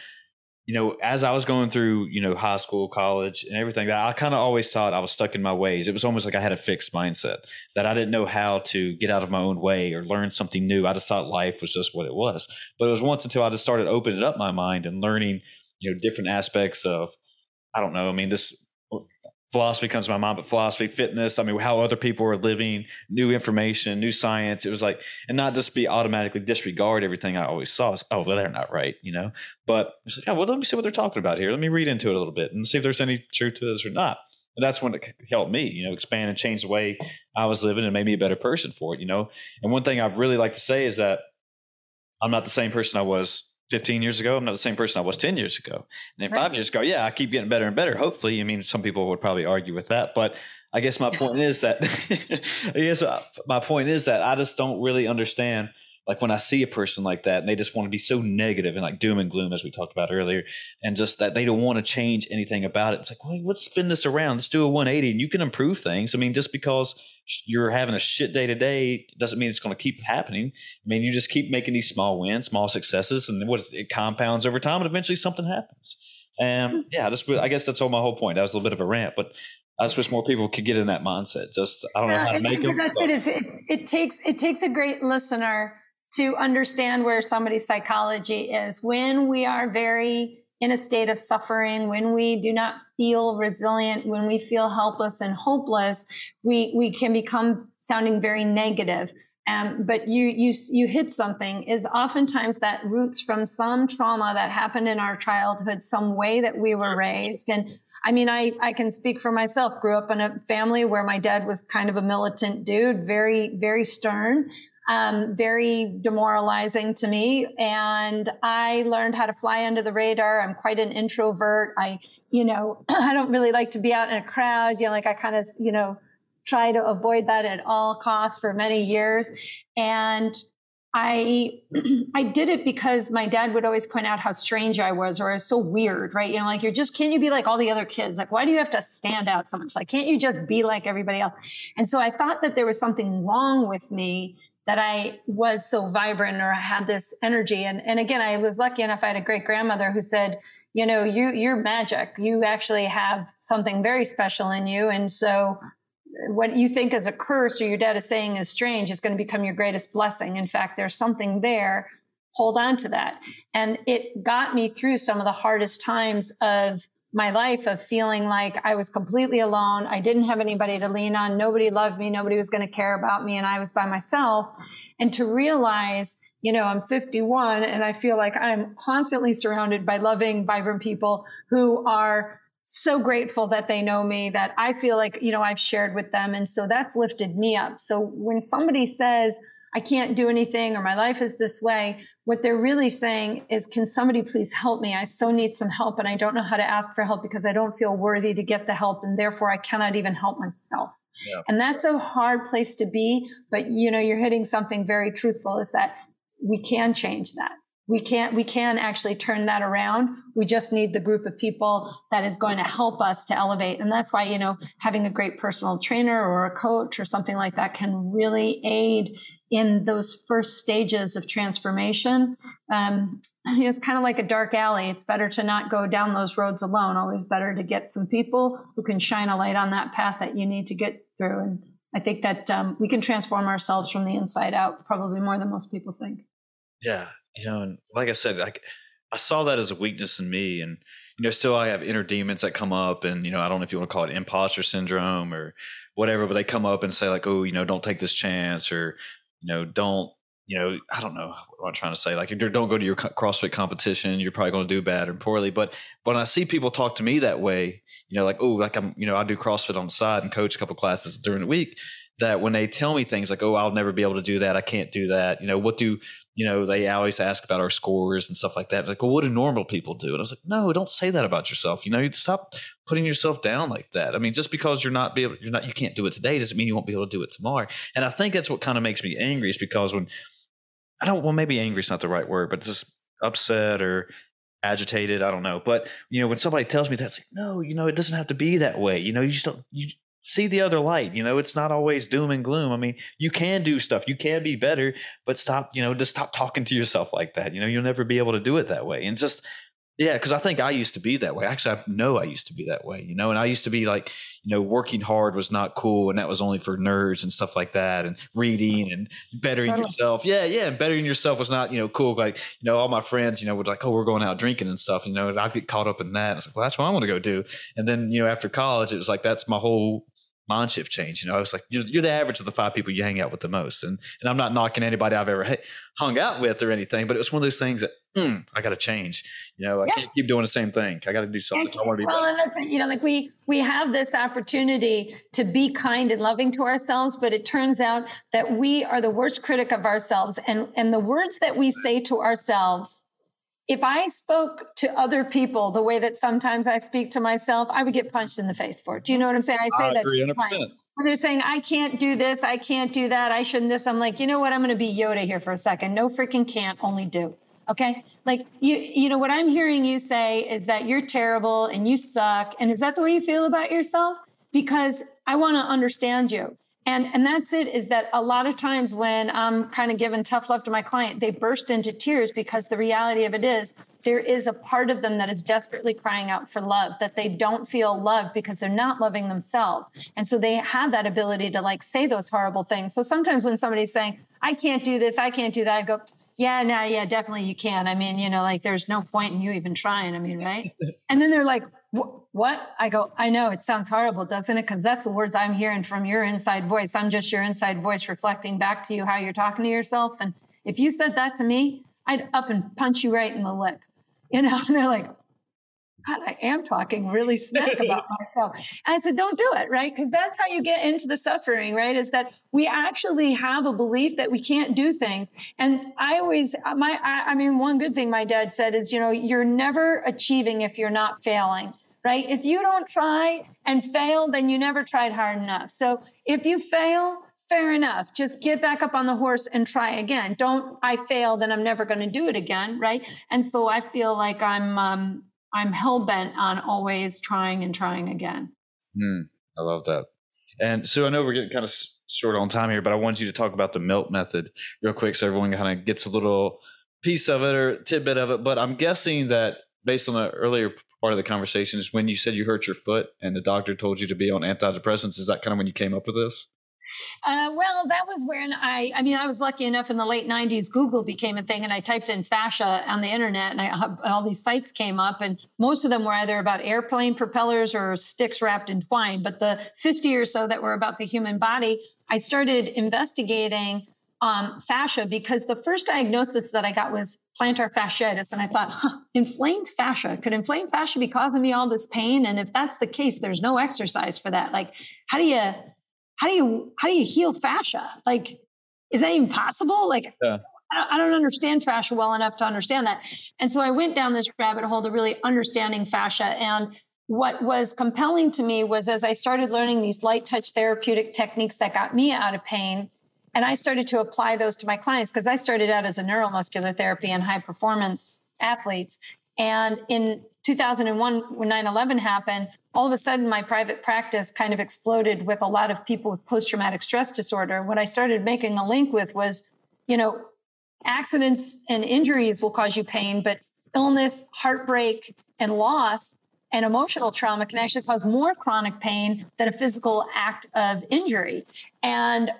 you know, as I was going through, you know, high school, college, and everything, that I kind of always thought I was stuck in my ways. It was almost like I had a fixed mindset that I didn't know how to get out of my own way or learn something new. I just thought life was just what it was. But it was once until I just started opening up my mind and learning, you know, different aspects of, I don't know. I mean, this philosophy comes to my mind, but philosophy, fitness, I mean, how other people are living, new information, new science. It was like, and not just be automatically disregard everything I always saw. oh, well, they're not right, you know? But it's like, oh, well, let me see what they're talking about here. Let me read into it a little bit and see if there's any truth to this or not. And that's when it helped me, you know, expand and change the way I was living and made me a better person for it, you know? And one thing I really like to say is that I'm not the same person I was 15 years ago. I'm not the same person I was 10 years ago. And then right. five years ago, yeah, I keep getting better and better. Hopefully, I mean, some people would probably argue with that, but I guess my point is that, I guess uh, my point is that I just don't really understand like when I see a person like that and they just want to be so negative and like doom and gloom as we talked about earlier, and just that they don't want to change anything about it. It's like, well, let's spin this around. Let's do a 180 and you can improve things. I mean, just because you're having a shit day to day doesn't mean it's going to keep happening. I mean, you just keep making these small wins, small successes, and what is, it compounds over time, and eventually something happens. And hmm. yeah, just I guess that's all my whole point. That was a little bit of a rant, but I just wish more people could get in that mindset. Just I don't know how to make it. That's it. Is it, it takes it takes a great listener to understand where somebody's psychology is when we are very in a state of suffering, when we do not feel resilient, when we feel helpless and hopeless, we, we can become sounding very negative. Um, but you, you, you hit something is oftentimes that roots from some trauma that happened in our childhood, some way that we were raised. And I mean, I, I can speak for myself, grew up in a family where my dad was kind of a militant dude, very, very stern um, very demoralizing to me. And I learned how to fly under the radar. I'm quite an introvert. I, you know, I don't really like to be out in a crowd. You know, like I kind of, you know, try to avoid that at all costs for many years. And I I did it because my dad would always point out how strange I was or I was so weird, right? You know, like you're just can't you be like all the other kids? Like why do you have to stand out so much? Like can't you just be like everybody else? And so I thought that there was something wrong with me that I was so vibrant or I had this energy. And, and again, I was lucky enough. I had a great grandmother who said, you know, you, you're magic. You actually have something very special in you. And so uh, what you think is a curse or your dad is saying is strange is going to become your greatest blessing. In fact, there's something there. Hold on to that. And it got me through some of the hardest times of my life of feeling like I was completely alone. I didn't have anybody to lean on. Nobody loved me. Nobody was going to care about me. And I was by myself. And to realize, you know, I'm 51 and I feel like I'm constantly surrounded by loving, vibrant people who are so grateful that they know me that I feel like, you know, I've shared with them. And so that's lifted me up. So when somebody says, I can't do anything or my life is this way. What they're really saying is, can somebody please help me? I so need some help and I don't know how to ask for help because I don't feel worthy to get the help and therefore I cannot even help myself. Yeah. And that's a hard place to be. But you know, you're hitting something very truthful is that we can change that we can't we can actually turn that around. We just need the group of people that is going to help us to elevate. And that's why you know having a great personal trainer or a coach or something like that can really aid in those first stages of transformation. Um, it's kind of like a dark alley. It's better to not go down those roads alone. Always better to get some people who can shine a light on that path that you need to get through. And i think that um, we can transform ourselves from the inside out probably more than most people think. Yeah you know, and like I said, I, I saw that as a weakness in me, and you know, still I have inner demons that come up, and you know, I don't know if you want to call it imposter syndrome or whatever, but they come up and say like, oh, you know, don't take this chance, or you know, don't, you know, I don't know what I'm trying to say. Like, don't go to your CrossFit competition, you're probably going to do bad or poorly. But when I see people talk to me that way, you know, like, oh, like I'm, you know, I do CrossFit on the side and coach a couple classes during the week. That when they tell me things like, oh, I'll never be able to do that, I can't do that. You know, what do you know, they always ask about our scores and stuff like that. Like, well, what do normal people do? And I was like, no, don't say that about yourself. You know, you stop putting yourself down like that. I mean, just because you're not be able, you're not, you can't do it today doesn't mean you won't be able to do it tomorrow. And I think that's what kind of makes me angry is because when I don't. Well, maybe angry is not the right word, but just upset or agitated. I don't know. But you know, when somebody tells me that's like, no, you know, it doesn't have to be that way. You know, you just don't. You see the other light. You know, it's not always doom and gloom. I mean, you can do stuff. You can be better, but stop. You know, just stop talking to yourself like that. You know, you'll never be able to do it that way. And just yeah, because I think I used to be that way. Actually, I know I used to be that way, you know, and I used to be like, you know, working hard was not cool and that was only for nerds and stuff like that and reading and bettering yourself. Yeah, yeah. And bettering yourself was not, you know, cool. Like, you know, all my friends, you know, would like, oh, we're going out drinking and stuff, you know, and I'd get caught up in that. It's like, well, that's what I want to go do. And then, you know, after college, it was like, that's my whole mind shift change. You know, I was like, you're, you're, the average of the five people you hang out with the most. And, and I'm not knocking anybody I've ever hung out with or anything, but it was one of those things that mm, I got to change. You know, I yeah. can't keep doing the same thing. I got to do something. I, want to be well, better. and that's, you know, like we, we have this opportunity to be kind and loving to ourselves, but it turns out that we are the worst critic of ourselves. And, and the words that we say to ourselves if I spoke to other people the way that sometimes I speak to myself, I would get punched in the face for it. Do you know what I'm saying? I say I that agree, 100%. When they're saying, I can't do this, I can't do that, I shouldn't this, I'm like, you know what? I'm going to be Yoda here for a second. No freaking can't, only do. Okay. Like you, you know, what I'm hearing you say is that you're terrible and you suck. And is that the way you feel about yourself? Because I want to understand you. And, and that's it is that a lot of times when I'm kind of giving tough love to my client, they burst into tears because the reality of it is there is a part of them that is desperately crying out for love, that they don't feel loved because they're not loving themselves. And so they have that ability to like say those horrible things. So sometimes when somebody's saying, I can't do this, I can't do that, I go, yeah, no, yeah, definitely you can. I mean, you know, like there's no point in you even trying. I mean, right? and then they're like, what? I go, I know it sounds horrible, doesn't it? Because that's the words I'm hearing from your inside voice. I'm just your inside voice reflecting back to you how you're talking to yourself. And if you said that to me, I'd up and punch you right in the lip. You know, and they're like, God, I am talking really smack about myself. And I said, don't do it, right? Because that's how you get into the suffering, right? Is that we actually have a belief that we can't do things. And I always, my, I, I mean, one good thing my dad said is, you know, you're never achieving if you're not failing right? If you don't try and fail, then you never tried hard enough. So if you fail, fair enough. Just get back up on the horse and try again. Don't I fail, then I'm never going to do it again, right? And so I feel like I'm um, I'm hell bent on always trying and trying again. Mm, I love that. And so I know we're getting kind of short on time here, but I wanted you to talk about the melt method real quick, so everyone kind of gets a little piece of it or tidbit of it. But I'm guessing that based on the earlier part of the conversation is when you said you hurt your foot and the doctor told you to be on antidepressants. Is that kind of when you came up with this? Uh, well, that was when I, I mean, I was lucky enough in the late 90s, Google became a thing and I typed in fascia on the internet and I, all these sites came up and most of them were either about airplane propellers or sticks wrapped in twine. But the 50 or so that were about the human body, I started investigating um, fascia because the first diagnosis that I got was plantar fasciitis. And I thought, huh, inflamed fascia, could inflamed fascia be causing me all this pain? And if that's the case, there's no exercise for that. Like, how do you, how do you, how do you heal fascia? Like, is that even possible? Like, yeah. I don't understand fascia well enough to understand that. And so I went down this rabbit hole to really understanding fascia. And what was compelling to me was as I started learning these light touch therapeutic techniques that got me out of pain, and I started to apply those to my clients because I started out as a neuromuscular therapy and high performance athletes. And in 2001, when 9 11 happened, all of a sudden my private practice kind of exploded with a lot of people with post traumatic stress disorder. What I started making a link with was, you know, accidents and injuries will cause you pain, but illness, heartbreak, and loss and emotional trauma can actually cause more chronic pain than a physical act of injury. And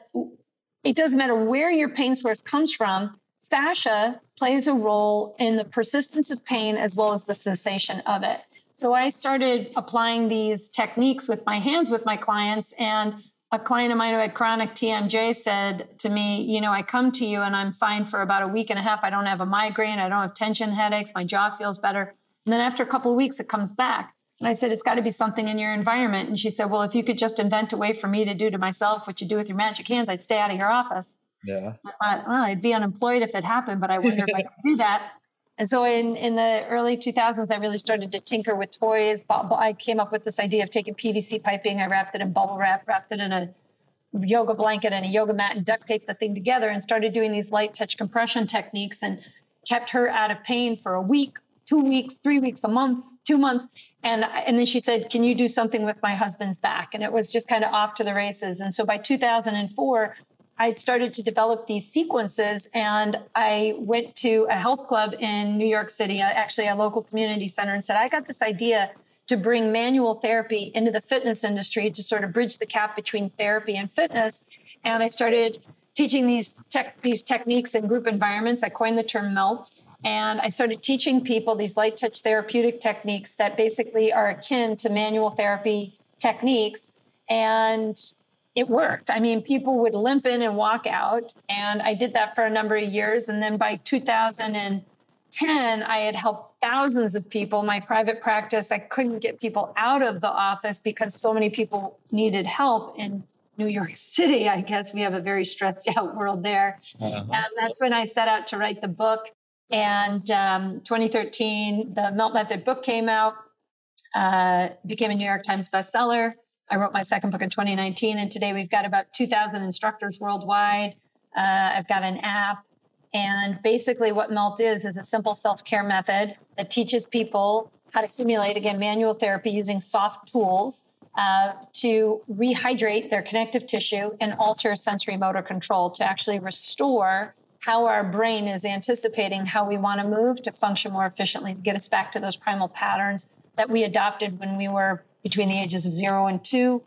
it doesn't matter where your pain source comes from, fascia plays a role in the persistence of pain as well as the cessation of it. So I started applying these techniques with my hands with my clients. And a client of mine who had chronic TMJ said to me, You know, I come to you and I'm fine for about a week and a half. I don't have a migraine. I don't have tension headaches. My jaw feels better. And then after a couple of weeks, it comes back. And I said, it's got to be something in your environment. And she said, well, if you could just invent a way for me to do to myself what you do with your magic hands, I'd stay out of your office. Yeah. I thought, well, I'd be unemployed if it happened, but I wonder if I could do that. And so in, in the early 2000s, I really started to tinker with toys. I came up with this idea of taking PVC piping. I wrapped it in bubble wrap, wrapped it in a yoga blanket and a yoga mat and duct taped the thing together and started doing these light touch compression techniques and kept her out of pain for a week, two weeks, three weeks, a month, two months. And, and then she said, Can you do something with my husband's back? And it was just kind of off to the races. And so by 2004, I started to develop these sequences and I went to a health club in New York City, uh, actually a local community center, and said, I got this idea to bring manual therapy into the fitness industry to sort of bridge the gap between therapy and fitness. And I started teaching these tech, these techniques in group environments. I coined the term melt. And I started teaching people these light touch therapeutic techniques that basically are akin to manual therapy techniques. And it worked. I mean, people would limp in and walk out. And I did that for a number of years. And then by 2010, I had helped thousands of people. My private practice, I couldn't get people out of the office because so many people needed help in New York City. I guess we have a very stressed out world there. Uh-huh. And that's when I set out to write the book. And um, 2013, the Melt Method book came out, uh, became a New York Times bestseller. I wrote my second book in 2019, and today we've got about 2,000 instructors worldwide. Uh, I've got an app. And basically, what MELT is, is a simple self care method that teaches people how to simulate, again, manual therapy using soft tools uh, to rehydrate their connective tissue and alter sensory motor control to actually restore how our brain is anticipating how we want to move to function more efficiently, to get us back to those primal patterns that we adopted when we were between the ages of zero and two.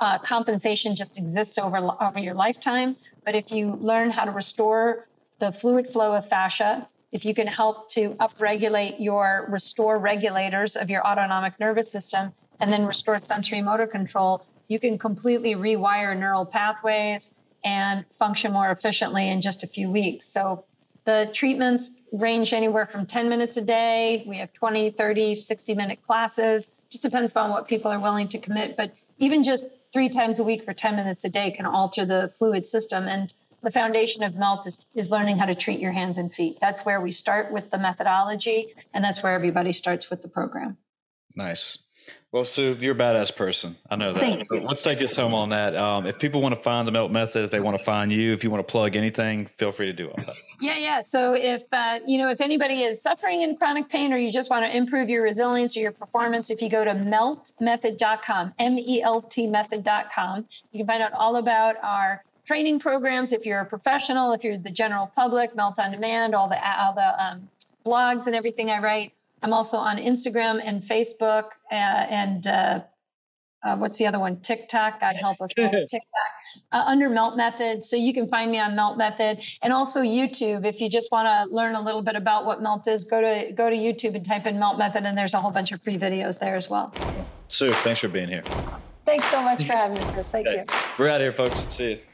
Uh, compensation just exists over, over your lifetime. But if you learn how to restore the fluid flow of fascia, if you can help to upregulate your restore regulators of your autonomic nervous system and then restore sensory motor control, you can completely rewire neural pathways and function more efficiently in just a few weeks. So the treatments range anywhere from 10 minutes a day. We have 20, 30, 60 minute classes just depends upon what people are willing to commit. But even just three times a week for 10 minutes a day can alter the fluid system. And the foundation of MELT is, is learning how to treat your hands and feet. That's where we start with the methodology, and that's where everybody starts with the program. Nice. Well, Sue, you're a badass person. I know that. let's take us home on that. Um, if people want to find the Melt Method, if they want to find you, if you want to plug anything, feel free to do all that. Yeah, yeah. So if uh, you know if anybody is suffering in chronic pain, or you just want to improve your resilience or your performance, if you go to meltmethod.com, M-E-L-T method.com, you can find out all about our training programs. If you're a professional, if you're the general public, Melt on Demand, all the all the um, blogs and everything I write I'm also on Instagram and Facebook uh, and uh, uh, what's the other one? TikTok. God help us. TikTok uh, under Melt Method. So you can find me on Melt Method and also YouTube. If you just want to learn a little bit about what Melt is, go to go to YouTube and type in Melt Method, and there's a whole bunch of free videos there as well. Sue, thanks for being here. Thanks so much for having me, Chris. Thank okay. you. We're out here, folks. See you.